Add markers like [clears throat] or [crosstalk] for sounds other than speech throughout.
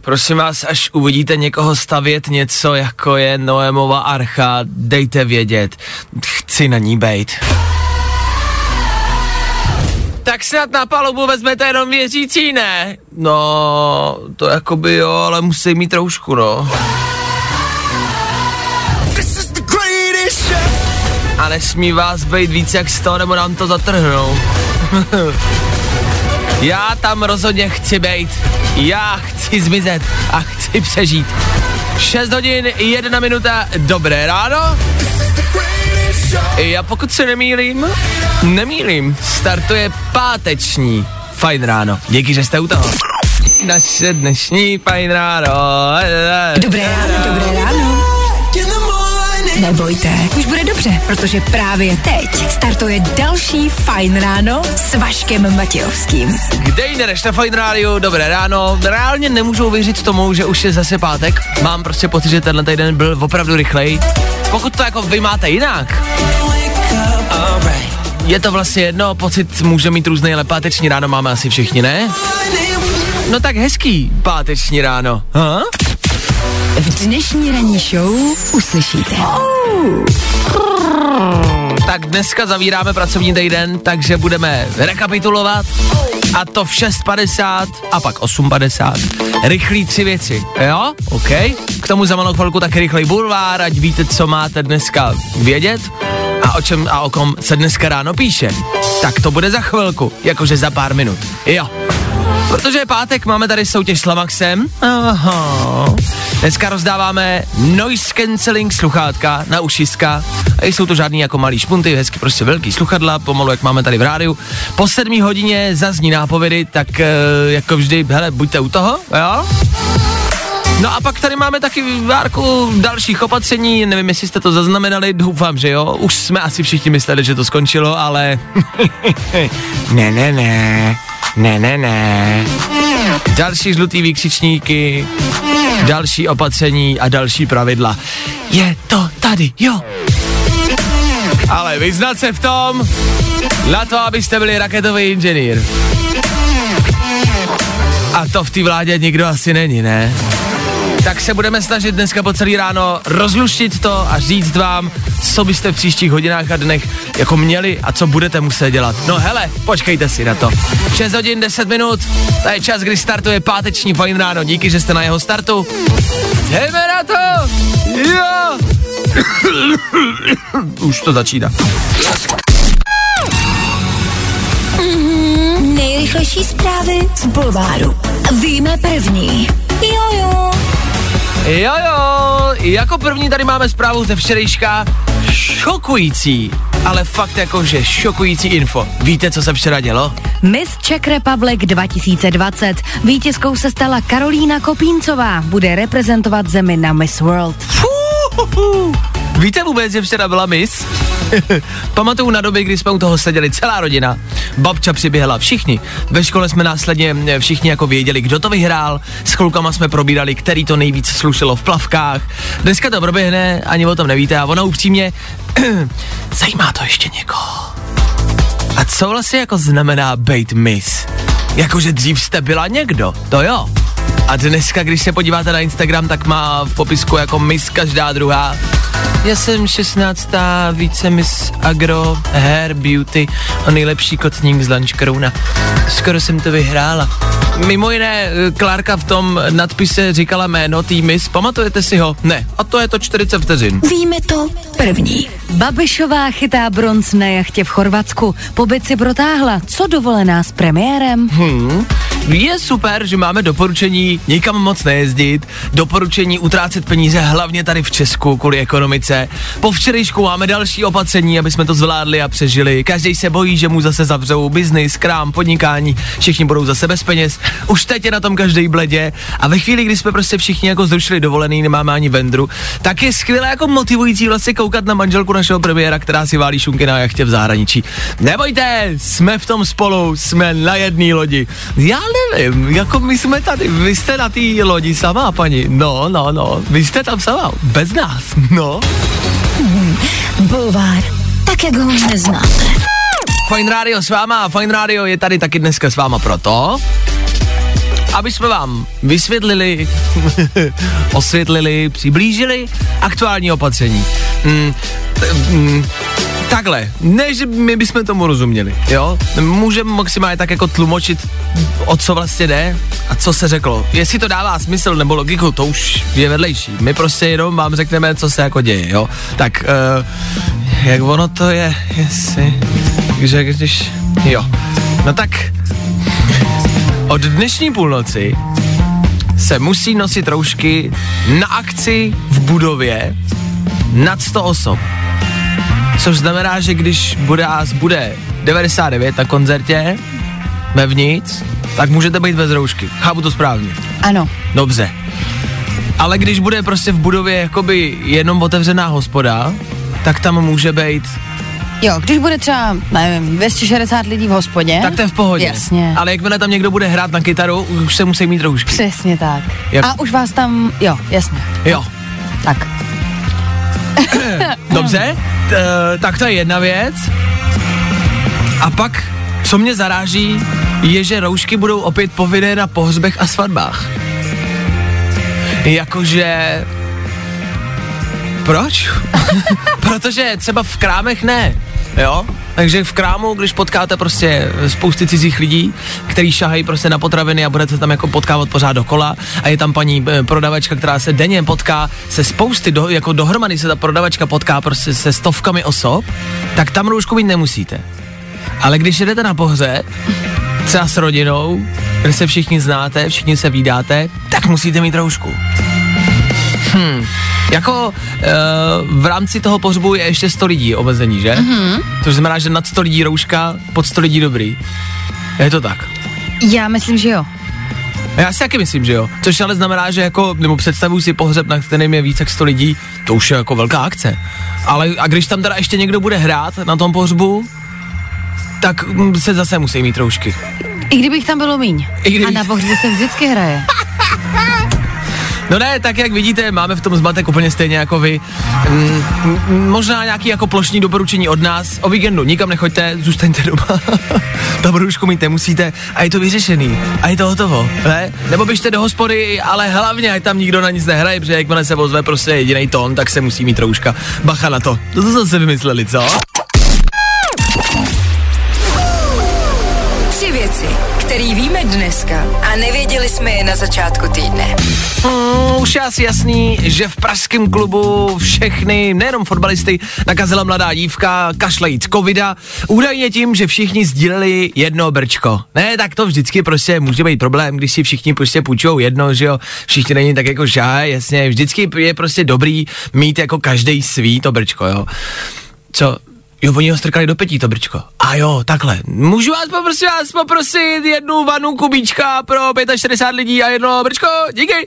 Prosím vás, až uvidíte někoho stavět něco, jako je Noémova archa, dejte vědět. Chci na ní bejt. Tak snad na palubu vezmete jenom věřící, ne? No, to jakoby jo, ale musí mít troušku, no. A nesmí vás být víc jak 100, nebo nám to zatrhnou. [laughs] Já tam rozhodně chci být. Já chci zmizet a chci přežít. 6 hodin, 1 minuta, dobré ráno. Já pokud se nemýlím, nemýlím, startuje páteční fajn ráno. Díky, že jste u toho. Naše dnešní fajn ráno. Dobré ráno, dobré ráno. Nebojte, už bude dobře, protože právě teď startuje další Fajn ráno s Vaškem Matějovským. Kde jinde než na Fajn rádiu, dobré ráno. Reálně nemůžu uvěřit tomu, že už je zase pátek. Mám prostě pocit, že tenhle týden byl opravdu rychlej. Pokud to jako vy máte jinak, je to vlastně jedno, pocit může mít různý, ale páteční ráno máme asi všichni, ne? No tak hezký páteční ráno. Ha? V dnešní ranní show uslyšíte. Tak dneska zavíráme pracovní týden, takže budeme rekapitulovat a to v 6.50 a pak 8.50. Rychlý tři věci, jo? OK. K tomu za malou chvilku taky rychlej bulvár, ať víte, co máte dneska vědět a o čem a o kom se dneska ráno píše. Tak to bude za chvilku, jakože za pár minut. Jo. Protože je pátek, máme tady soutěž s Lamaxem. Aha. Dneska rozdáváme noise cancelling sluchátka na ušiska. A jsou to žádný jako malý špunty, hezky prostě velký sluchadla, pomalu jak máme tady v rádiu. Po sedmí hodině zazní nápovědy, tak e, jako vždy, hele, buďte u toho, jo? No a pak tady máme taky várku dalších opatření, nevím, jestli jste to zaznamenali, doufám, že jo. Už jsme asi všichni mysleli, že to skončilo, ale [laughs] ne, ne, ne, ne, ne, ne. Další žlutý výkřičníky, další opatření a další pravidla. Je to tady, jo. Ale vyznat se v tom, na to, abyste byli raketový inženýr. A to v té vládě nikdo asi není, ne? Tak se budeme snažit dneska po celý ráno rozluštit to a říct vám, co byste v příštích hodinách a dnech jako měli a co budete muset dělat. No hele, počkejte si na to. 6 hodin 10 minut, to je čas, kdy startuje páteční fajn ráno. Díky, že jste na jeho startu. Jdeme na to! Jo! [coughs] Už to začíná. Nejrychlejší zprávy z Bulváru. Víme první. Jojo. Jo, jo, jako první tady máme zprávu ze včerejška. Šokující, ale fakt jakože šokující info. Víte, co se včera dělo? Miss Czech Republic 2020. Vítězkou se stala Karolína Kopíncová. Bude reprezentovat zemi na Miss World. Fuhuhu. Víte vůbec, že včera byla Miss? [laughs] Pamatuju na doby, kdy jsme u toho seděli celá rodina. Babča přiběhla, všichni. Ve škole jsme následně eh, všichni jako věděli, kdo to vyhrál. S klukama jsme probírali, který to nejvíc slušelo v plavkách. Dneska to proběhne, ani o tom nevíte a ona upřímně, [clears throat] zajímá to ještě někoho. A co vlastně jako znamená být Miss? Jakože dřív jste byla někdo, to jo. A dneska, když se podíváte na Instagram, tak má v popisku jako Miss každá druhá. Já jsem 16. více Miss Agro, Hair, Beauty a nejlepší kotník z Lunch Corona. Skoro jsem to vyhrála. Mimo jiné, Klárka v tom nadpise říkala jméno tý Miss, pamatujete si ho? Ne, a to je to 40 vteřin. Víme to první. Babišová chytá bronz na jachtě v Chorvatsku. Pobyt si protáhla. Co dovolená s premiérem? Hmm. Je super, že máme doporučení nikam moc nejezdit, doporučení utrácet peníze hlavně tady v Česku kvůli ekonomice. Po včerejšku máme další opatření, aby jsme to zvládli a přežili. Každý se bojí, že mu zase zavřou biznis, krám, podnikání, všichni budou zase bez peněz. Už teď je na tom každý bledě a ve chvíli, kdy jsme prostě všichni jako zrušili dovolený, nemáme ani vendru, tak je skvěle jako motivující vlastně koukat na manželku našeho premiéra, která si válí šunky na jachtě v zahraničí. Nebojte, jsme v tom spolu, jsme na jedné lodi. Já nevím, jako my jsme tady, vy jste na té lodi sama, paní. No, no, no, vy jste tam sama, bez nás, no. Bulvár, tak jak ho neznáte. Fine Radio s váma a Fine Radio je tady taky dneska s váma proto, aby jsme vám vysvětlili, [laughs] osvětlili, přiblížili aktuální opatření. Mm, t- mm, takhle, ne, že my bychom tomu rozuměli, jo? Můžeme maximálně tak jako tlumočit, o co vlastně jde a co se řeklo. Jestli to dává smysl nebo logiku, to už je vedlejší. My prostě jenom vám řekneme, co se jako děje, jo? Tak, uh, jak ono to je, jestli, že když, jo. No tak, od dnešní půlnoci se musí nosit roušky na akci v budově nad 100 osob. Což znamená, že když bude nás bude 99 na koncertě vevnitř, tak můžete být bez roušky. Chápu to správně. Ano. Dobře. Ale když bude prostě v budově jakoby jenom otevřená hospoda, tak tam může být, Jo, když bude třeba, nevím, 260 lidí v hospodě. tak to je v pohodě. Jasně. Ale jakmile tam někdo bude hrát na kytaru, už se musí mít roušky. Přesně tak. Jak- A už vás tam, jo, jasně. Jo. Tak. [coughs] Dobře, t, tak to je jedna věc. A pak, co mě zaráží, je, že roušky budou opět povinné na pohřbech a svatbách. Jakože... Proč? [laughs] Protože třeba v krámech ne, jo? Takže v krámu, když potkáte prostě spousty cizích lidí, který šahají prostě na potraviny a budete tam jako potkávat pořád dokola a je tam paní eh, prodavačka, která se denně potká se spousty, do, jako dohromady se ta prodavačka potká prostě se stovkami osob, tak tam roušku mít nemusíte. Ale když jdete na pohřeb, třeba s rodinou, kde se všichni znáte, všichni se vídáte, tak musíte mít roušku. Hm. Jako uh, v rámci toho pohřbu je ještě 100 lidí omezení, že? Mm-hmm. Což znamená, že nad 100 lidí rouška, pod 100 lidí dobrý. Je to tak. Já myslím, že jo. Já si taky myslím, že jo. Což ale znamená, že jako, nebo představuji si pohřeb, na kterém je více jak 100 lidí, to už je jako velká akce. Ale a když tam teda ještě někdo bude hrát na tom pohřbu, tak mm, se zase musí mít roušky. I kdybych tam bylo míň. I kdybych- A na pohřbu se vždycky hraje. [laughs] No ne, tak jak vidíte, máme v tom zmatek úplně stejně jako vy. Mm, mm, možná nějaký jako plošní doporučení od nás. O víkendu nikam nechoďte, zůstaňte doma. [laughs] Tam roušku mít nemusíte a je to vyřešený. A je to hotovo, ne? Nebo běžte do hospody, ale hlavně, ať tam nikdo na nic nehraje, protože jakmile se ozve prostě jediný tón, tak se musí mít rouška. Bacha na to. To to zase vymysleli, co? Dneska a nevěděli jsme je na začátku týdne. Mm, už je asi jasný, že v pražském klubu všechny, nejenom fotbalisty, nakazila mladá dívka kašlejíc covida, údajně tím, že všichni sdíleli jedno brčko. Ne, tak to vždycky prostě může být problém, když si všichni prostě půjčou jedno, že jo, všichni není tak jako žáj, jasně, vždycky je prostě dobrý mít jako každý svý to brčko, jo. Co, Jo, oni ho strkali do petí, to brčko. A jo, takhle. Můžu vás poprosit, vás poprosit jednu vanu kubíčka pro 65 lidí a jedno brčko? Díky.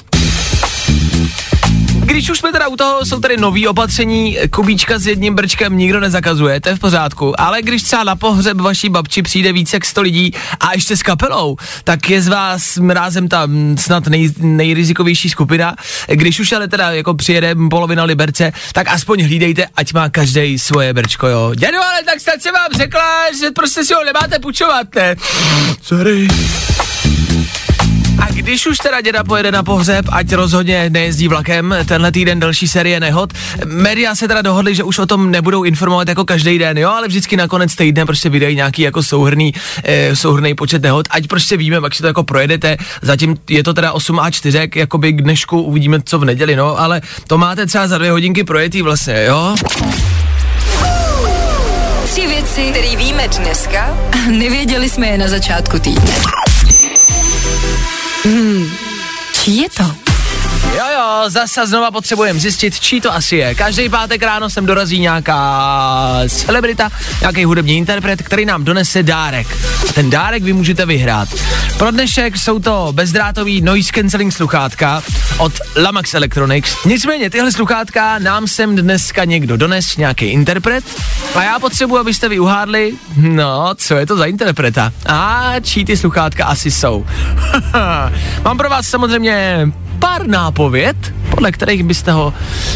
Když už jsme teda u toho, jsou tady nový opatření, kubíčka s jedním brčkem nikdo nezakazuje, to je v pořádku, ale když třeba na pohřeb vaší babči přijde více jak 100 lidí a ještě s kapelou, tak je z vás rázem ta snad nej, nejrizikovější skupina. Když už ale teda jako přijede polovina Liberce, tak aspoň hlídejte, ať má každý svoje brčko, jo. Dědu, ale tak snad se vám řekla, že prostě si ho nemáte půjčovat, ne? Sorry. A když už teda děda pojede na pohřeb, ať rozhodně nejezdí vlakem, tenhle týden další série nehod. Média se teda dohodly, že už o tom nebudou informovat jako každý den, jo, ale vždycky na konec týdne prostě vydají nějaký jako souhrný, eh, souhrný počet nehod, ať prostě víme, jak si to jako projedete. Zatím je to teda 8 a 4, jakoby k dnešku uvidíme, co v neděli, no, ale to máte třeba za dvě hodinky projetý vlastně, jo. Věci, které víme dneska a nevěděli jsme je na začátku týdne. Čí je to? Jo, jo, zase znova potřebujeme zjistit, čí to asi je. Každý pátek ráno sem dorazí nějaká celebrita, nějaký hudební interpret, který nám donese dárek. Ten dárek vy můžete vyhrát. Pro dnešek jsou to bezdrátový noise cancelling sluchátka od Lamax Electronics. Nicméně tyhle sluchátka nám sem dneska někdo dones, nějaký interpret. A já potřebuji, abyste vy uhádli, no, co je to za interpreta. A čí ty sluchátka asi jsou. [laughs] Mám pro vás samozřejmě pár nápověd, podle kterých byste ho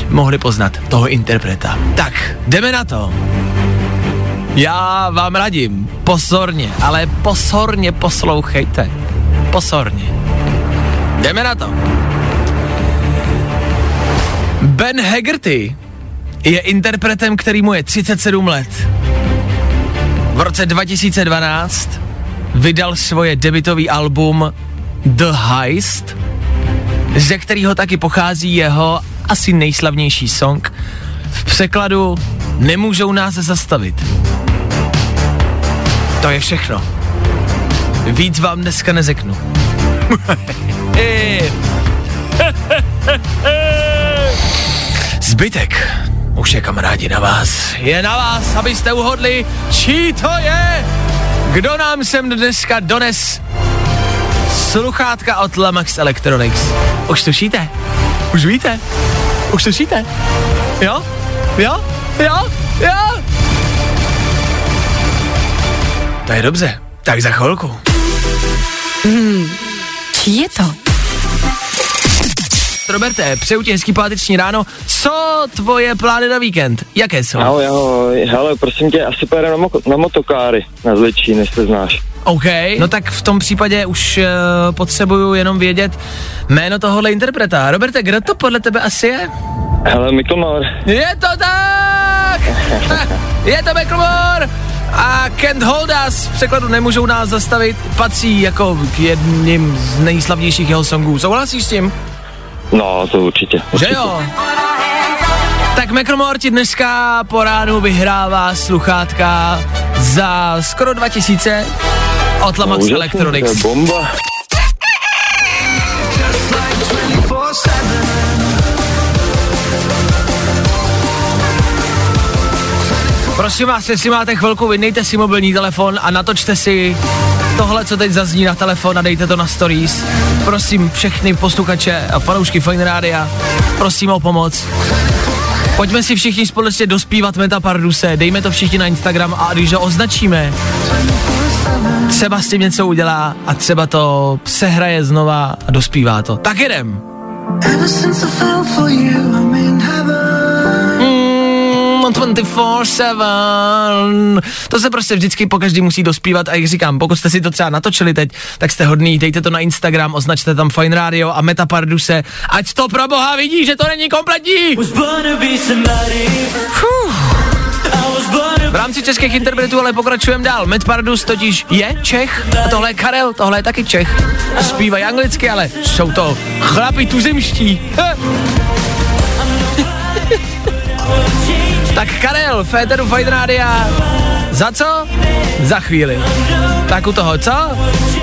mohli poznat, toho interpreta. Tak, jdeme na to. Já vám radím, pozorně, ale pozorně poslouchejte. Pozorně. Jdeme na to. Ben Haggerty je interpretem, který mu je 37 let. V roce 2012 vydal svoje debitový album The Heist, ze kterého taky pochází jeho asi nejslavnější song. V překladu Nemůžou nás zastavit. To je všechno. Víc vám dneska nezeknu. Zbytek už je kamarádi na vás. Je na vás, abyste uhodli, čí to je. Kdo nám sem dneska dones sluchátka od Lamax Electronics. Už tušíte? Už víte? Už tušíte? Jo? Jo? Jo? Jo? To je dobře. Tak za chvilku. Čí je to? Roberte, přeju ti hezký páteční ráno. Co tvoje plány na víkend? Jaké jsou? Ahoj, ahoj. Hele, prosím tě, asi pojedeme na, mo- na motokáry na Zličín, jestli znáš. OK, no tak v tom případě už uh, potřebuju jenom vědět jméno tohohle interpreta. Roberte, kdo to podle tebe asi je? Hele, Miklmar, Je to tak! [laughs] je to Macklemore! A Can't Hold Us v překladu nemůžou nás zastavit, patří jako k jedním z nejslavnějších jeho songů. Souhlasíš s tím? No to určitě. Že určitě. jo? Tak Macklemore ti dneska po ránu vyhrává sluchátka za skoro 2000 od Lamax Úžasný, Electronics. To je bomba. Prosím vás, jestli máte chvilku, vydejte si mobilní telefon a natočte si tohle, co teď zazní na telefon a dejte to na stories. Prosím všechny posluchače a fanoušky Fine Rádia, prosím o pomoc. Pojďme si všichni společně dospívat Meta Parduse, dejme to všichni na Instagram a když ho označíme, třeba s tím něco udělá a třeba to přehraje znova a dospívá to. Tak jedem. Mm, 24-7. To se prostě vždycky po každý musí dospívat a jak říkám, pokud jste si to třeba natočili teď, tak jste hodný, dejte to na Instagram, označte tam Fine Radio a Meta Parduse, ať to pro boha vidí, že to není kompletní. Fuh. V rámci českých interpretů ale pokračujeme dál. Met Pardus totiž je Čech a tohle je Karel, tohle je taky Čech. Zpívají anglicky, ale jsou to chlapi tuzemští. [laughs] Tak Karel, Féteru Fight Rádia. Za co? Za chvíli. Tak u toho co?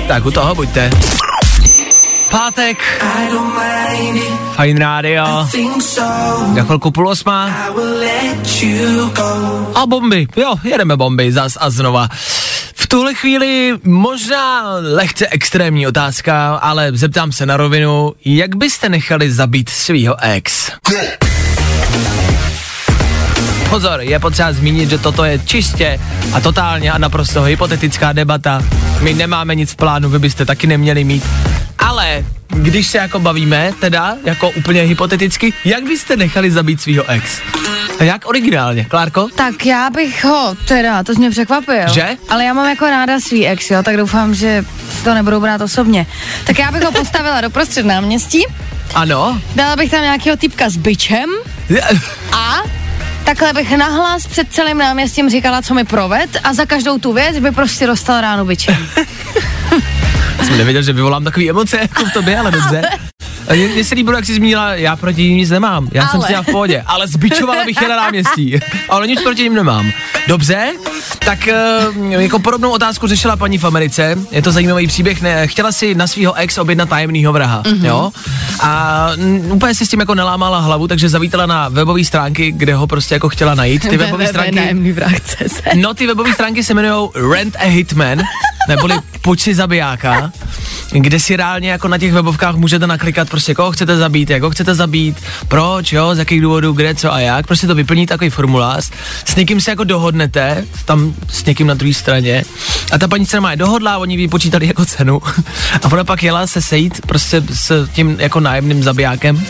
Tak u toho buďte. Pátek. Fajn rádio. Za chvilku půl osma. A bomby. Jo, jedeme bomby zas a znova. V tuhle chvíli možná lehce extrémní otázka, ale zeptám se na rovinu, jak byste nechali zabít svýho ex? Pozor, je potřeba zmínit, že toto je čistě a totálně a naprosto hypotetická debata. My nemáme nic v plánu, vy byste taky neměli mít. Ale když se jako bavíme, teda jako úplně hypoteticky, jak byste nechali zabít svého ex? A jak originálně, Klárko? Tak já bych ho, teda, to mě překvapil. Že? Ale já mám jako ráda svý ex, jo, tak doufám, že to nebudou brát osobně. Tak já bych ho postavila do prostřed náměstí, Ano. dala bych tam nějakého typka s byčem a takhle bych nahlas před celým náměstím říkala, co mi proved a za každou tu věc by prostě dostal ránu byčem. [laughs] Jsem nevěděl, že vyvolám takové emoce jako v tobě, ale [laughs] dobře. Mně se líbilo, jak jsi zmínila, já proti ním nic nemám. Já jsem Ale. si já v pohodě, ale zbičovala bych je na náměstí. Ale nic proti nim nemám. Dobře, tak eh, jako podobnou otázku řešila paní v Americe. Je to zajímavý příběh. Ne, chtěla si na svého ex objednat tajemného vraha, Mhm. mm-hmm. jo? A mm, úplně si s tím jako nelámala hlavu, takže zavítala na webové stránky, kde ho prostě jako chtěla najít. Ty webové stránky. No, ty webové stránky se jmenují Rent a Hitman, neboli Pojď si zabijáka, kde si reálně jako na těch webovkách můžete naklikat prostě koho chcete zabít, jak ho chcete zabít, proč, jo, z jakých důvodů, kde, co a jak, prostě to vyplní takový formulář, s někým se jako dohodnete, tam s někým na druhé straně. A ta paní se má dohodla, oni vypočítali jako cenu. [laughs] A ona pak jela se sejít prostě s tím jako nájemným zabijákem.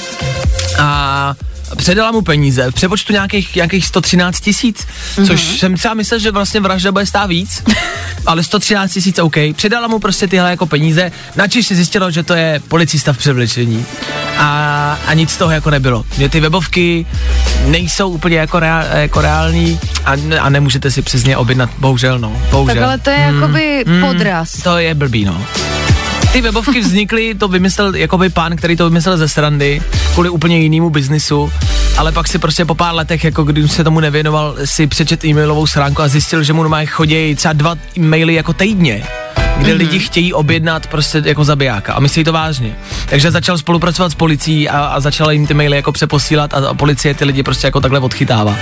A předala mu peníze v přepočtu nějakých, nějakých 113 tisíc, mm-hmm. což jsem třeba myslel, že vlastně vražda bude stát víc, [laughs] ale 113 tisíc OK. Předala mu prostě tyhle jako peníze, načež se zjistilo, že to je policista v převlečení. A, a nic z toho jako nebylo. Že ty webovky nejsou úplně jako, reál, jako reální a, a nemůžete si přesně objednat, bohužel no, bohužel. Tak ale to je jakoby podraz. To je blbý, no. Ty webovky vznikly, to vymyslel jakoby pán, který to vymyslel ze srandy, kvůli úplně jinému biznisu, ale pak si prostě po pár letech, jako když se tomu nevěnoval, si přečet e-mailovou schránku a zjistil, že mu normálně chodí třeba dva maily jako týdně kde mm-hmm. lidi chtějí objednat prostě jako zabijáka a myslí to vážně. Takže začal spolupracovat s policií a, a začal jim ty maily jako přeposílat a, a policie ty lidi prostě jako takhle odchytává.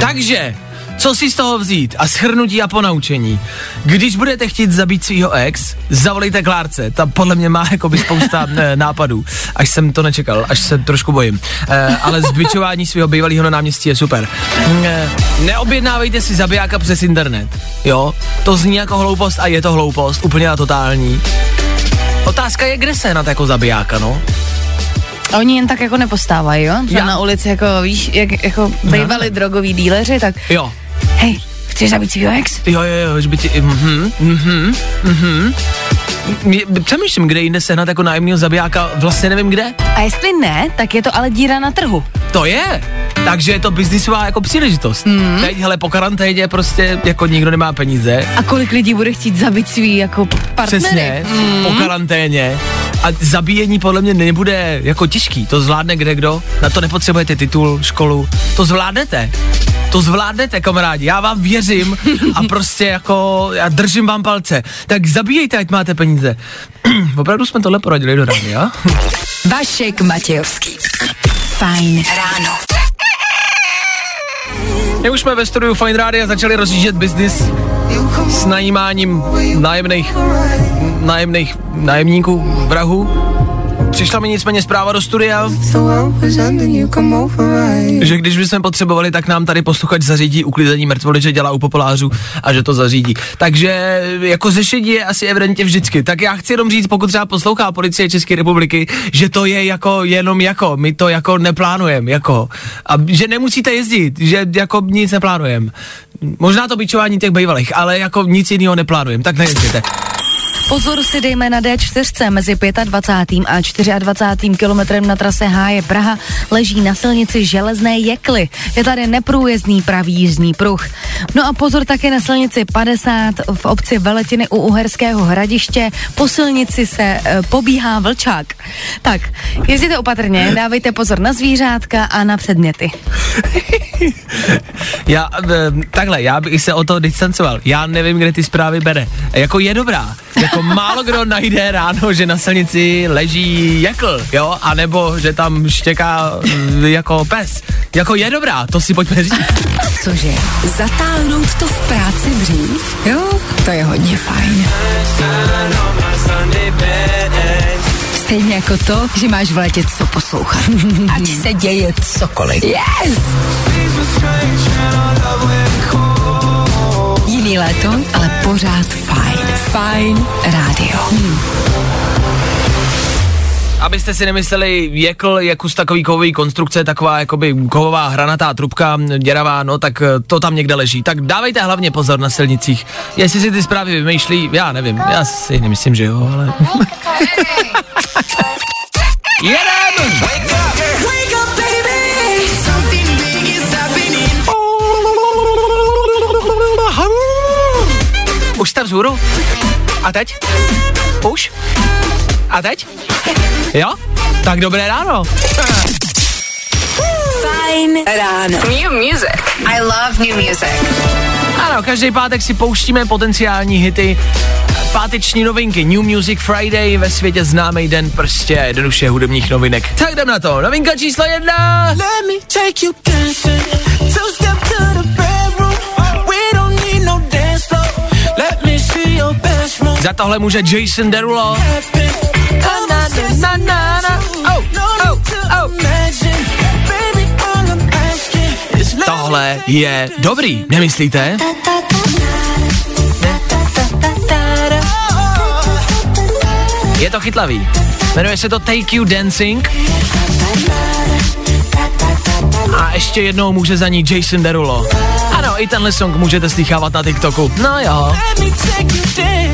Takže, co si z toho vzít a schrnutí a ponaučení. Když budete chtít zabít svého ex, zavolejte Klárce, ta podle mě má jako by spousta ne, [laughs] nápadů, až jsem to nečekal, až se trošku bojím. E, ale zbičování svého bývalého na náměstí je super. E, neobjednávejte si zabijáka přes internet, jo, to zní jako hloupost a je to hloupost, úplně a totální. Otázka je, kde se na jako zabijáka, no? A oni jen tak jako nepostávají, jo? Třeba Já- na ulici jako, víš, jak jako bývali drogoví díleři, tak Jo, hej, chceš zabít svýho ex? Jo, jo, jo, že by ti, mhm, mhm, mhm. Přemýšlím, kde jinde sehnat jako nájemního zabijáka, vlastně nevím kde. A jestli ne, tak je to ale díra na trhu. To je. Takže je to biznisová jako příležitost. Mm. Teď, hele, po karanténě prostě jako nikdo nemá peníze. A kolik lidí bude chtít zabít svý jako partnery? Přesně, mm. po karanténě. A zabíjení podle mě nebude jako těžký, to zvládne kde kdo. Na to nepotřebujete titul, školu, to zvládnete. To zvládnete, kamarádi, já vám věřím a [laughs] prostě jako, já držím vám palce. Tak zabíjejte, ať máte peníze. [clears throat] Opravdu jsme tohle poradili do rádia. [laughs] Vašek Matějovský. Fajn ráno. My už jsme ve studiu Fine Radio začali rozjíždět biznis s najímáním nájemných, nájemných nájemníků, vrahů. Přišla mi nicméně zpráva do studia, že když bychom potřebovali, tak nám tady posluchač zařídí uklizení mrtvoly, že dělá u populářů a že to zařídí. Takže jako řešení je asi evidentně vždycky. Tak já chci jenom říct, pokud třeba poslouchá policie České republiky, že to je jako jenom jako, my to jako neplánujeme, jako. A že nemusíte jezdit, že jako nic neplánujeme. Možná to bičování těch bývalých, ale jako nic jiného neplánujeme, tak nejezděte. Pozor si dejme na D4 mezi 25. a 24. kilometrem na trase Háje Praha leží na silnici Železné Jekly. Je tady neprůjezdný pravý jízdní pruh. No a pozor také na silnici 50 v obci Veletiny u Uherského hradiště. Po silnici se e, pobíhá vlčák. Tak, jezdíte opatrně, dávejte pozor na zvířátka a na předměty. [laughs] Já, eh, takhle, já bych se o to distancoval. Já nevím, kde ty zprávy bere. Jako je dobrá. Jako málo kdo najde ráno, že na silnici leží jekl, jo, anebo že tam štěká mm, jako pes. Jako je dobrá, to si pojďme říct. Cože? Zatáhnout to v práci dřív? Jo, to je hodně fajn. Stejně jako to, že máš v létě co poslouchat. [laughs] Ať se děje cokoliv. Yes! Jiný léto, ale pořád fajn. Rádio. Hmm. Abyste si nemysleli, jekl je kus takový kovový konstrukce, taková jakoby kovová hranatá trubka, děravá, no tak eh, to tam někde leží. Tak dávejte hlavně pozor na silnicích. Jestli si ty zprávy vymýšlí, já nevím, já si nemyslím, že jo, ale... [laughs] Jedem! Už jste vzhůru? A teď? Už? A teď? Jo? Tak dobré ráno. Fajn ráno. New music. I love new music. Ano, každý pátek si pouštíme potenciální hity, páteční novinky, New Music Friday, ve světě známý den prostě jednoduše hudebních novinek. Tak jdem na to, novinka číslo jedna. Let me take you dancing. Za tohle může Jason Derulo. Tohle je dobrý, nemyslíte? Je to chytlavý. Jmenuje se to Take You Dancing. Ještě jednou může za ní Jason Derulo. Ano, i tenhle song můžete slychávat na TikToku. No jo.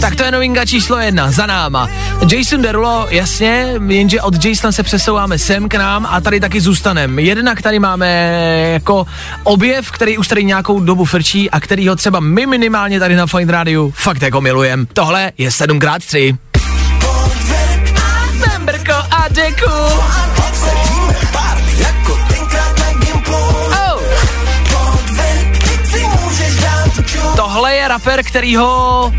Tak to je novinka číslo jedna, za náma. Jason Derulo, jasně, jenže od Jasona se přesouváme sem k nám a tady taky zůstaneme. Jednak tady máme jako objev, který už tady nějakou dobu frčí a který ho třeba my minimálně tady na Fine Radio fakt jako milujem. Tohle je 7x3. Memberko a. rapper, který ho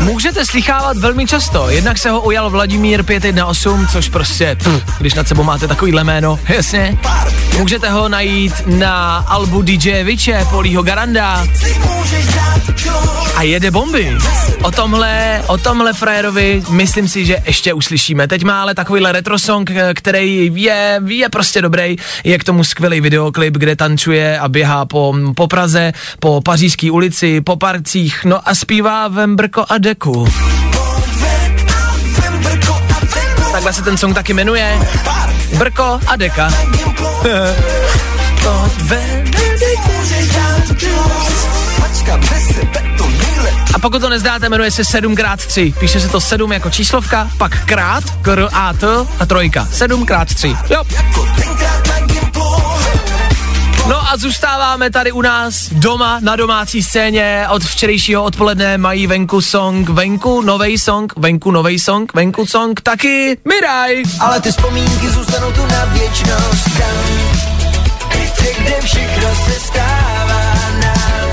můžete slychávat velmi často. Jednak se ho ujal Vladimír 518, což prostě, pff, když nad sebou máte takovýhle jméno, [laughs] jasně. Můžete ho najít na albu DJ Viče, Polího Garanda. A jede bomby. O tomhle, o tomhle frajerovi myslím si, že ještě uslyšíme. Teď má ale takovýhle retro song, který je, je prostě dobrý. Je k tomu skvělý videoklip, kde tančuje a běhá po, po Praze, po pařížské ulici, po parcích, no a zpívá Vembrko a Deku. Takhle se ten song taky jmenuje. Brko a Deka. A pokud to nezdáte, jmenuje se 7x3. Píše se to 7 jako číslovka, pak krát, kr a t a trojka. 7x3. Jo. A zůstáváme tady u nás doma na domácí scéně. Od včerejšího odpoledne mají venku song, venku novej song, venku novej song, venku song, taky Miraj. Ale ty vzpomínky zůstanou tu na věčnost tam, kde všechno se stává nám.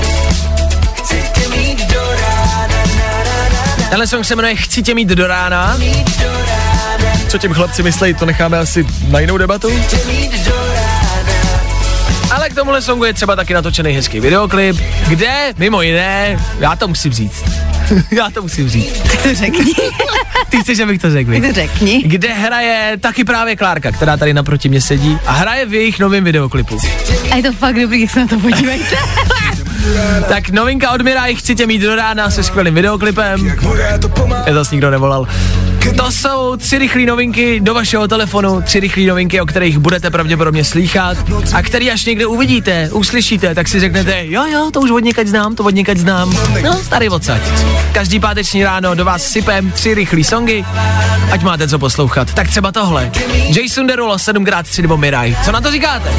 Chci tě mít do rána, na, na, na, na, Tenhle song se jmenuje Chci tě mít do rána. mít do rána, Co tím chlapci myslejí, to necháme asi na jinou debatu. tě mít do rána. Ale k tomuhle songu je třeba taky natočený hezký videoklip, kde, mimo jiné, já to musím říct. [laughs] já to musím říct. Tak to řekni. [laughs] Ty chceš, abych to řekl. Tak to řekni. Kde hraje taky právě Klárka, která tady naproti mě sedí a hraje v jejich novém videoklipu. A je to fakt dobrý, jak se na to podívejte. [laughs] Tak novinka od Miraj, chci tě mít do rána se skvělým videoklipem. Je zase nikdo nevolal. To jsou tři rychlé novinky do vašeho telefonu, tři rychlé novinky, o kterých budete pravděpodobně slýchat a který až někde uvidíte, uslyšíte, tak si řeknete, jo, jo, to už od znám, to od znám. No, tady odsaď. Každý páteční ráno do vás sypem tři rychlé songy, ať máte co poslouchat. Tak třeba tohle. Jason Derulo 7x3 nebo Miraj. Co na to říkáte?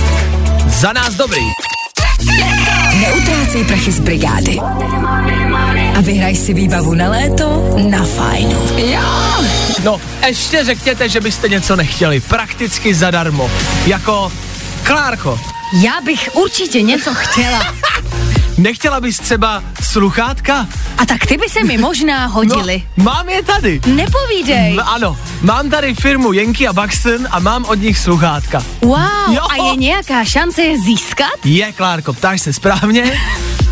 Za nás dobrý. Neutrácej prachy z brigády. A vyhraj si výbavu na léto na fajnu. Jo! No, ještě řekněte, že byste něco nechtěli. Prakticky zadarmo. Jako Klárko, Já bych určitě něco chtěla. [laughs] nechtěla bys třeba sluchátka? A tak ty by se mi možná hodili. [laughs] No, mám je tady. Nepovídej. M- ano, mám tady firmu Yankee a Buxton a mám od nich sluchátka. Wow, Jo. a je nějaká šance je získat? Je, Klárko, ptáš se správně? [laughs]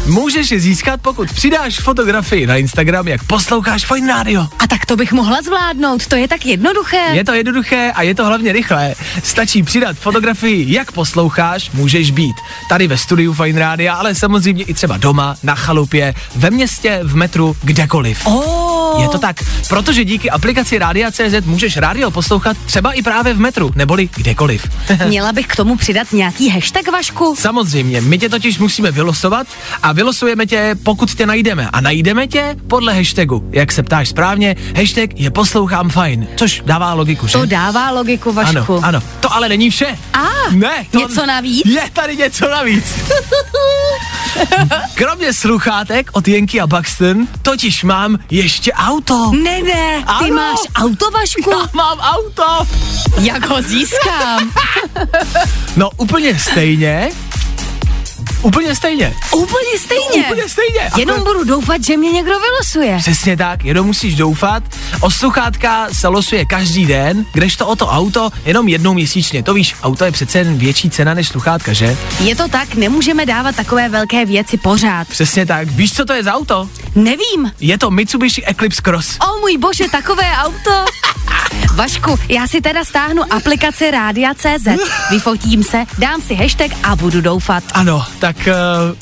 Můžeš je získat, pokud přidáš fotografii na Instagram, jak posloucháš Fine Radio. A tak to bych mohla zvládnout, to je tak jednoduché. Je to jednoduché a je to hlavně rychlé. Stačí přidat fotografii, jak posloucháš, můžeš být. Tady ve studiu Fine Rádia, ale samozřejmě i třeba doma, na chalupě, ve městě, v metru, kdekoliv. Oh. Je to tak, protože díky aplikaci Rádia.cz můžeš rádio poslouchat třeba i právě v metru, neboli kdekoliv. [laughs] Měla bych k tomu přidat nějaký hashtag, Vašku? Samozřejmě, my tě totiž musíme vylosovat a vylosujeme tě, pokud tě najdeme. A najdeme tě podle hashtagu. Jak se ptáš správně, hashtag je poslouchám fajn, což dává logiku, že? To dává logiku, Vašku. Ano, ano, to ale není vše. A, Ne, to něco navíc? Je tady něco navíc. [laughs] Kromě sluchátek od Jenky a Buxton, totiž mám ještě auto. Ne, ne, ty Ano. máš auto, Vašku? Já mám auto. Jak ho získám? [laughs] No úplně stejně. Úplně stejně. Úplně stejně. Úplně stejně. Jenom budu doufat, že mě někdo vylosuje. Přesně tak, jenom musíš doufat. O sluchátka se losuje každý den, kdežto o to auto jenom jednou měsíčně. To víš, auto je přece jen větší cena než sluchátka, že? Je to tak, nemůžeme dávat takové velké věci pořád. Přesně tak. Víš, co to je za auto? Nevím. Je to Mitsubishi Eclipse Cross. O můj bože, takové auto. [laughs] Vašku, já si teda stáhnu aplikaci Rádia.cz, vyfotím se, dám si hashtag a budu doufat. Ano, tak uh,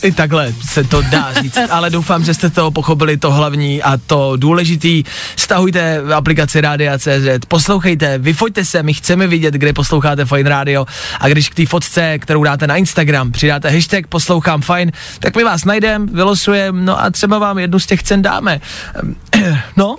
i takhle se to dá říct, [laughs] ale doufám, že jste to pochopili to hlavní a to důležitý. Stahujte aplikaci Rádia.cz, poslouchejte, vyfoďte se, my chceme vidět, kde posloucháte Fine Radio a když k té fotce, kterou dáte na Instagram, přidáte hashtag poslouchám Fine, tak my vás najdeme, vylosujeme, no a třeba vám jednu z těch cen dáme. Ehm, [clears throat] No,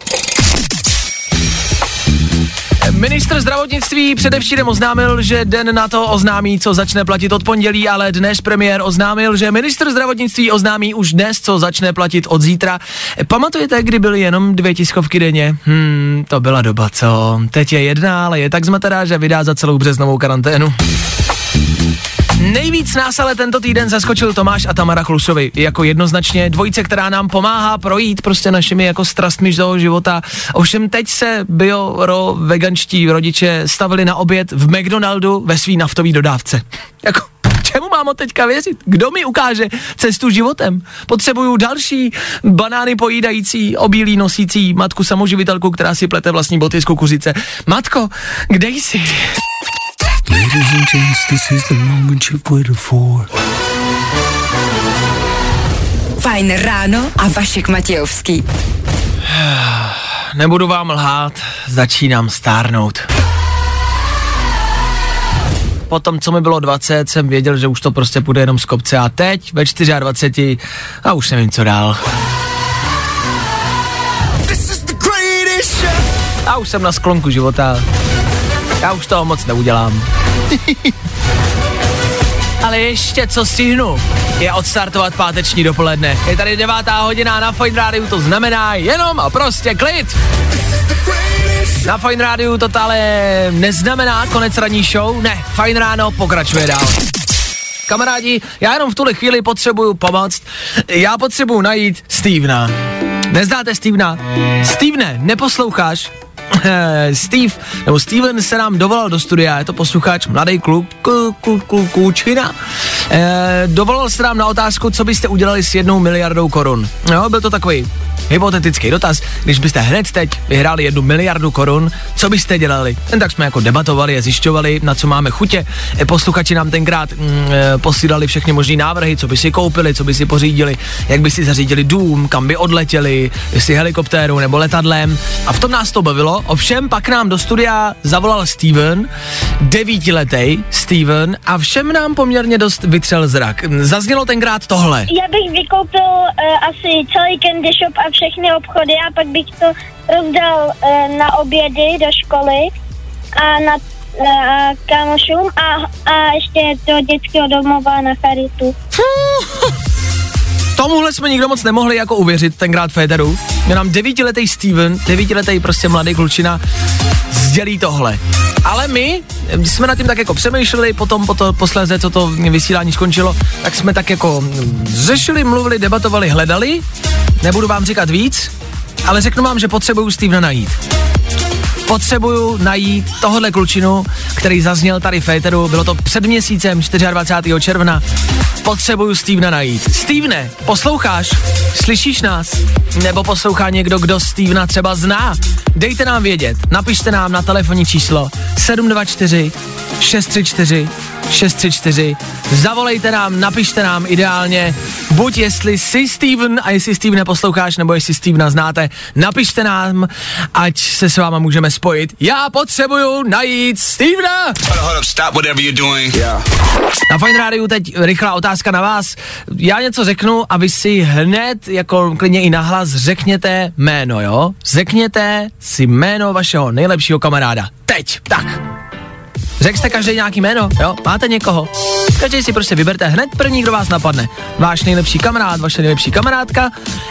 Ministr zdravotnictví předevčírem oznámil, že den na to oznámí, co začne platit od pondělí, ale dnes premiér oznámil, že ministr zdravotnictví oznámí už dnes, co začne platit od zítra. Pamatujete, kdy byly jenom dvě tiskovky denně? Hmm, to byla doba, co? Teď je jedna, ale je tak zmaterá, že vydá za celou březnovou karanténu. Nejvíc nás ale tento týden zaskočil Tomáš a Tamara Chlusovi. Jako jednoznačně dvojice, která nám pomáhá projít prostě našimi jako strastmi z toho života. Ovšem teď se bio, ro, veganští rodiče stavili na oběd v McDonaldu ve svý naftový dodávce. Jako, čemu mám teďka věřit? Kdo mi ukáže cestu životem? Potřebuju další banány pojídající, obílí nosící matku samoživitelku, která si plete vlastní boty z kukuřice. Matko, kde jsi? Ladies and gents, this is the moment you've waited for. Fajn ráno a Vašek Matějovský. Nebudu vám lhát, začínám stárnout. Potom, co mi bylo 20, jsem věděl, že už to prostě půjde jenom z kopce a teď ve 24 a už nevím, co dál. A už jsem na sklonku života. Já už toho moc neudělám. [laughs] Ale ještě co stihnu, je odstartovat páteční dopoledne. Je tady devátá hodina na Fine Rádiu, to znamená jenom a prostě klid. Na Fine Rádiu to ale neznamená konec ranní show, ne, Fine Ráno pokračuje dál. Kamarádi, já jenom v tuhle chvíli potřebuju pomoct. Já potřebuju najít Stevena. Neznáte Stevena? Stevene, neposloucháš? Steve, nebo Steven se nám dovolal do studia, je to posluchač, mladý kluk, kluk, kluk, kluk klučina. E, dovolal se nám na otázku, co byste udělali s jednou miliardou korun. No, byl to takový hypotetický dotaz, když byste hned teď vyhráli jednu miliardu korun, co byste dělali? Jen tak jsme jako debatovali a zjišťovali, na co máme chutě. E, posluchači nám tenkrát mm, e, posílali všechny možné návrhy, co by si koupili, co by si pořídili, jak by si zařídili dům, kam by odletěli, jestli helikoptéru nebo letadlem. A v tom nás to bavilo. Ovšem pak nám do studia zavolal Steven, devítiletý Steven, a všem nám poměrně dost vytřel zrak. Zaznělo tenkrát tohle. Já bych vykoupil uh, asi celý candy shop a všechny obchody a pak bych to rozdal uh, na obědy do školy a na uh, kámošům a, a ještě do dětského domova na charitu. Tomuhle jsme nikdo moc nemohli jako uvěřit tenkrát v Féteru. Mě nám devítiletý Steven, devítiletý prostě mladý klučina, sdělí tohle. Ale my jsme nad tím tak jako přemýšleli, potom po to, posléze, co to vysílání skončilo, tak jsme tak jako řešili, mluvili, debatovali, hledali. Nebudu vám říkat víc, ale řeknu vám, že potřebuju Stevena najít. Potřebuju najít tohohle klučinu, který zazněl tady v Féteru, bylo to před měsícem 24. června. Potřebuju Stevena najít. Stevene, posloucháš? Slyšíš nás? Nebo poslouchá někdo, kdo Stevena třeba zná? Dejte nám vědět, napište nám na telefonní číslo 724 634 634. Zavolejte nám, napište nám ideálně, buď jestli jsi Steven a jestli Steven neposloucháš, nebo jestli Stevena znáte, napište nám, ať se s váma můžeme spojit. Já potřebuju najít Stevena! Hold up, stop whatever you're doing. Yeah. Na Fine Radio teď rychlá otázka na vás. Já něco řeknu a vy si hned, jako klidně i nahlas, řekněte jméno, jo? Řekněte si jméno vašeho nejlepšího kamaráda. Teď, tak. Řekl jste každý nějaký jméno, jo? Máte někoho? Každý si prostě vyberte hned první, kdo vás napadne. Váš nejlepší kamarád, vaše nejlepší kamarádka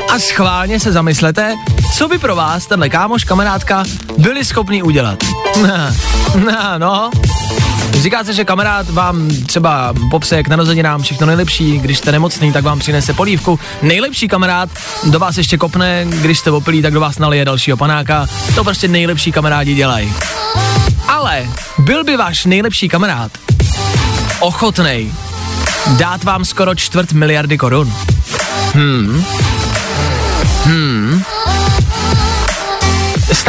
a schválně se zamyslete, co by pro vás tenhle kámoš, kamarádka byli schopni udělat. [laughs] no, no, Říká se, že kamarád vám třeba popře k narozeninám všechno nejlepší, když jste nemocný, tak vám přinese polívku. Nejlepší kamarád do vás ještě kopne, když jste opilí, tak do vás nalije dalšího panáka. To prostě nejlepší kamarádi dělají. Ale byl by váš nejlepší kamarád ochotnej dát vám skoro čtvrt miliardy korun? Hmm. Hmm.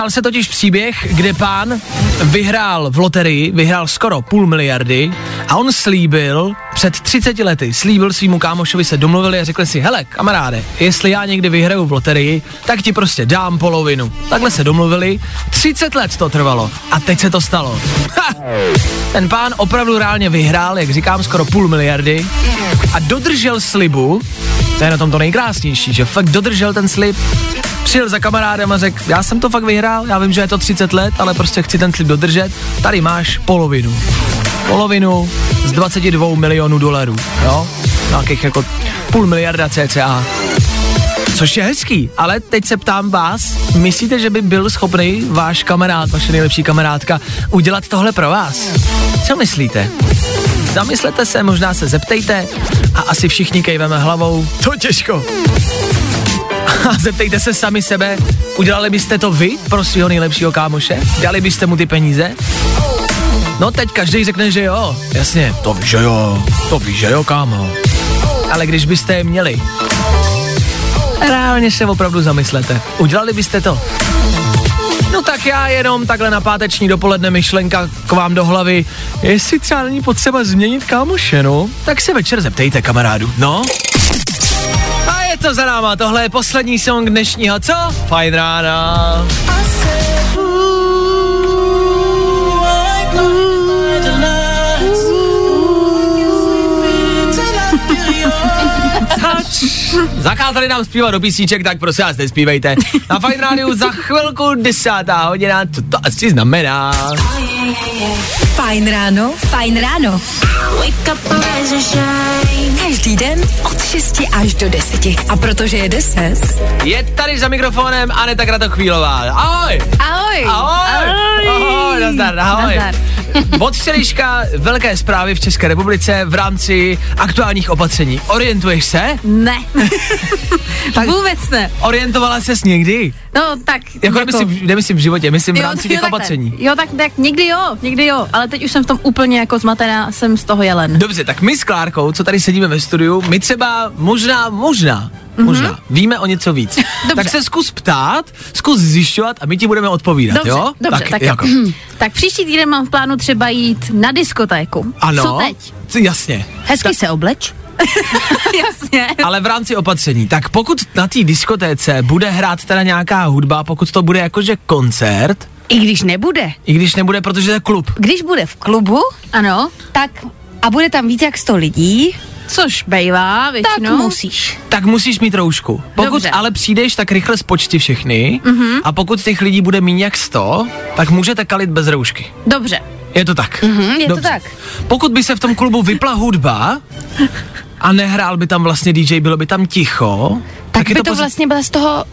Stal se totiž příběh, kde pán vyhrál v loterii, vyhrál skoro půl miliardy a on slíbil před 30 lety, slíbil svýmu kámošovi, se domluvili a řekli si, hele kamaráde, jestli já někdy vyhraju v loterii, tak ti prostě dám polovinu. Takhle se domluvili, 30 let to trvalo a teď se to stalo. Ha! Ten pán opravdu reálně vyhrál, jak říkám, skoro půl miliardy a dodržel slibu, to je na tom to nejkrásnější, že fakt dodržel ten slib, přijel za kamarádem a řekl, já jsem to fakt vyhrál, já vím, že je to 30 let, ale prostě chci ten slib dodržet, tady máš polovinu. Polovinu z 22 milionů dolarů, jo? Nějakých jako půl miliarda cca. Což je hezký, ale teď se ptám vás, myslíte, že by byl schopný váš kamarád, vaše nejlepší kamarádka, udělat tohle pro vás? Co myslíte? Zamyslete se, možná se zeptejte a asi všichni kejveme hlavou. To těžko. [laughs] A zeptejte se sami sebe, udělali byste to vy pro svého nejlepšího kámoše? Dali byste mu ty peníze? No teď každý řekne, že jo. Jasně, to víš, že jo. To víš, že jo, kámo. Ale když byste je měli, reálně se opravdu zamyslete. Udělali byste to? No tak já jenom takhle na páteční dopoledne myšlenka k vám do hlavy. Jestli třeba není potřeba změnit kámoše, no, tak se večer zeptejte kamarádu, no. To za náma, tohle je poslední song dnešního, co? Fajn rána. Zakázali nám zpívat do písniček, tak prosím vás nespívejte. Na Fajn rádiu za chvilku desátá hodina, co to asi znamená. Fajn ráno, fajn ráno. Každý den od 6 až do 10. A protože je 10, Je tady za mikrofonem Aneta Kratochvílová. Ahoj! Ahoj! Ahoj! Ahoj, nazdar, ahoj. Nazdar. Od včerejška velké zprávy v České republice v rámci aktuálních opatření. Orientuješ se? Ne. [laughs] tak vůbec ne. Orientovala ses někdy? No tak. Jako, nemyslím, nemyslím v životě, myslím v Jo, rámci jo, těch takhle. opatření. Jo, tak, tak někdy jo, někdy jo, ale teď už jsem v tom úplně jako zmatená, jsem z toho jelen. Dobře, tak my s Klárkou, co tady sedíme ve studiu, my třeba možná, možná, možná, víme o něco víc. Mhm. [laughs] Dobře. Tak se zkus ptát, zkus zjišťovat a my ti budeme odpovídat, Dobře, jo? dobře, tak, jako. tak příští týden mám v plánu třeba jít na diskotéku. Ano, Co teď? C- jasně. Hezky se obleč. [laughs] Jasně. Ale v rámci opatření, tak pokud na té diskotéce bude hrát teda nějaká hudba, pokud to bude jakože koncert, I když nebude. i když nebude, protože to je klub. Když bude v klubu, ano, tak a bude tam víc jak 100 lidí, což bejvá většinou, tak musíš. Tak musíš mít roušku. Pokud Dobře. ale přijdeš, tak rychle spočti všechny Mhm. a pokud těch lidí bude méně jak 100, tak můžete kalit bez roušky. Dobře. Je to tak. Mhm, je to Dobře. tak. Pokud by se v tom klubu vypla hudba a nehrál by tam vlastně DJ, bylo by tam ticho, Tak, je by to, poz- vlastně byla z toho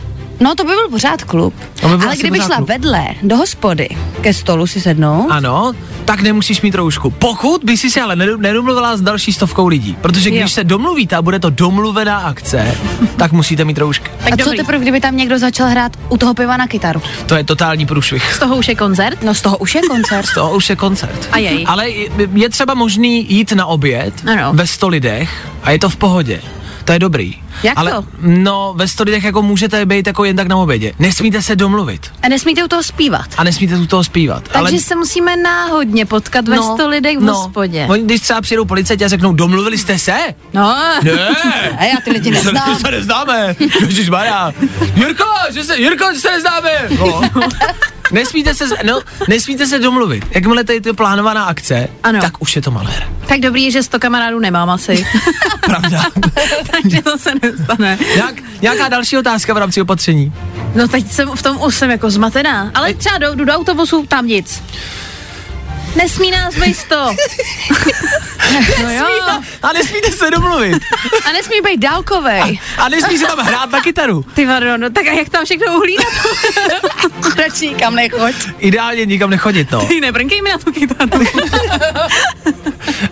No to by byl pořád klub. To by byl Ale kdyby šla klub. vedle do hospody ke stolu si sednout, Ano, tak nemusíš mít roušku. Pokud by si se ale nedo- nedomluvila s další stovkou lidí, protože když Jo. se domluvíte a bude to domluvená akce, tak musíte mít roušky. a co teprve, kdyby tam někdo začal hrát u toho piva na kytaru? To je totální průšvih. Z toho už je koncert? No z toho už je koncert. Z toho už je koncert. A jej. Ale je- je třeba možný jít na oběd Ano. ve 100 lidech a je to v pohodě. To je dobrý. Jak Ale to? no, ve 100 lidech jako můžete být jako jen tak na obědě. Nesmíte se domluvit. A nesmíte u toho zpívat. A nesmíte u toho zpívat. Takže ale se musíme náhodně potkat ve sto lidech v hospodě. Oni, když třeba přijedou policajti a řeknou, domluvili jste se? No. Ne. A já ty lidi neznám. Se, se neznáme. Ježišmarja. Jirko, že se, Jirko, že se neznáme. No. [laughs] Nesmíte se, no, nesmíte se domluvit. Jakmile tady je plánovaná akce, Ano. tak už je to malér. Tak dobrý že sto kamarádů nemám asi. [laughs] Pravda. [laughs] Takže to se nestane. Nějak, nějaká další otázka v rámci opatření? No teď jsem v tom už jsem jako zmatená. Ale třeba jdu do autobusu, tam nic. Nesmí nás být to. [laughs] no jo. A nesmíte se domluvit. A nesmí být dálkovej. A nesmí se tam hrát na kytaru. Ty vado, no tak a jak tam všechno uhlídat? [laughs] Radši nikam nechoď. Ideálně nikam nechodit, no. Ty nebrnkej mi na tu kytaru. [laughs]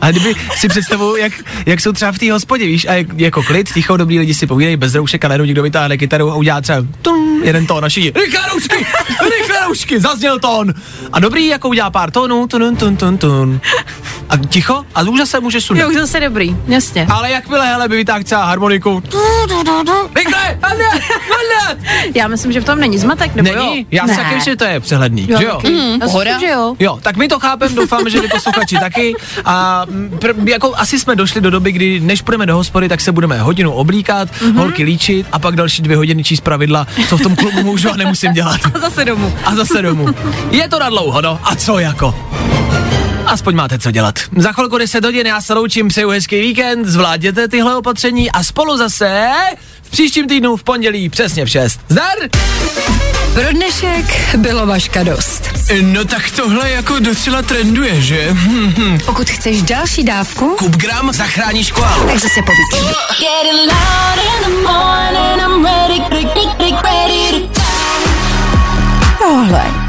A kdyby si představuju, jak, jak jsou třeba v té hospodě, víš, a jak, jako klid, ticho, dobrý lidi si povídají bez roušek a najednou někdo vytáhne kytaru a udělá třeba tum, jeden tón a všichni, rychle roušky, rychle roušky, zazněl tón. A dobrý, jako udělá pár tónů, tun, tun, tun, tun. A ticho a už zase může sundat. jo, už zase dobrý, jasně. Ale jakmile, hele, by vytáhl třeba harmoniku, rychle. Já myslím, že v tom není zmatek, nebo jo? Není, já si Ne. taky myslím, že to je přehledný, že jo? Mm, pohoda. Že jo. Jo, tak my to chápeme, doufám, že vy posluchači taky. A pr- jako asi jsme došli do doby, kdy než půjdeme do hospody, tak se budeme hodinu oblíkat, mm-hmm. holky líčit a pak další dvě hodiny číst pravidla, co v tom klubu můžu a nemusím dělat. [laughs] Zase domů. A zase domů. Je to na dlouho, no. A co jako? Aspoň máte co dělat. Za chvilku 10 hodin já se loučím, přeju hezký víkend, zvládněte tyhle opatření a spolu zase v příštím týdnu v pondělí přesně v 6. Zdar! Pro dnešek bylo vaška dost. No tak tohle jako docela trenduje, že? Pokud chceš další dávku, Kup gram, zachráníš koalu. tak zase to Tohle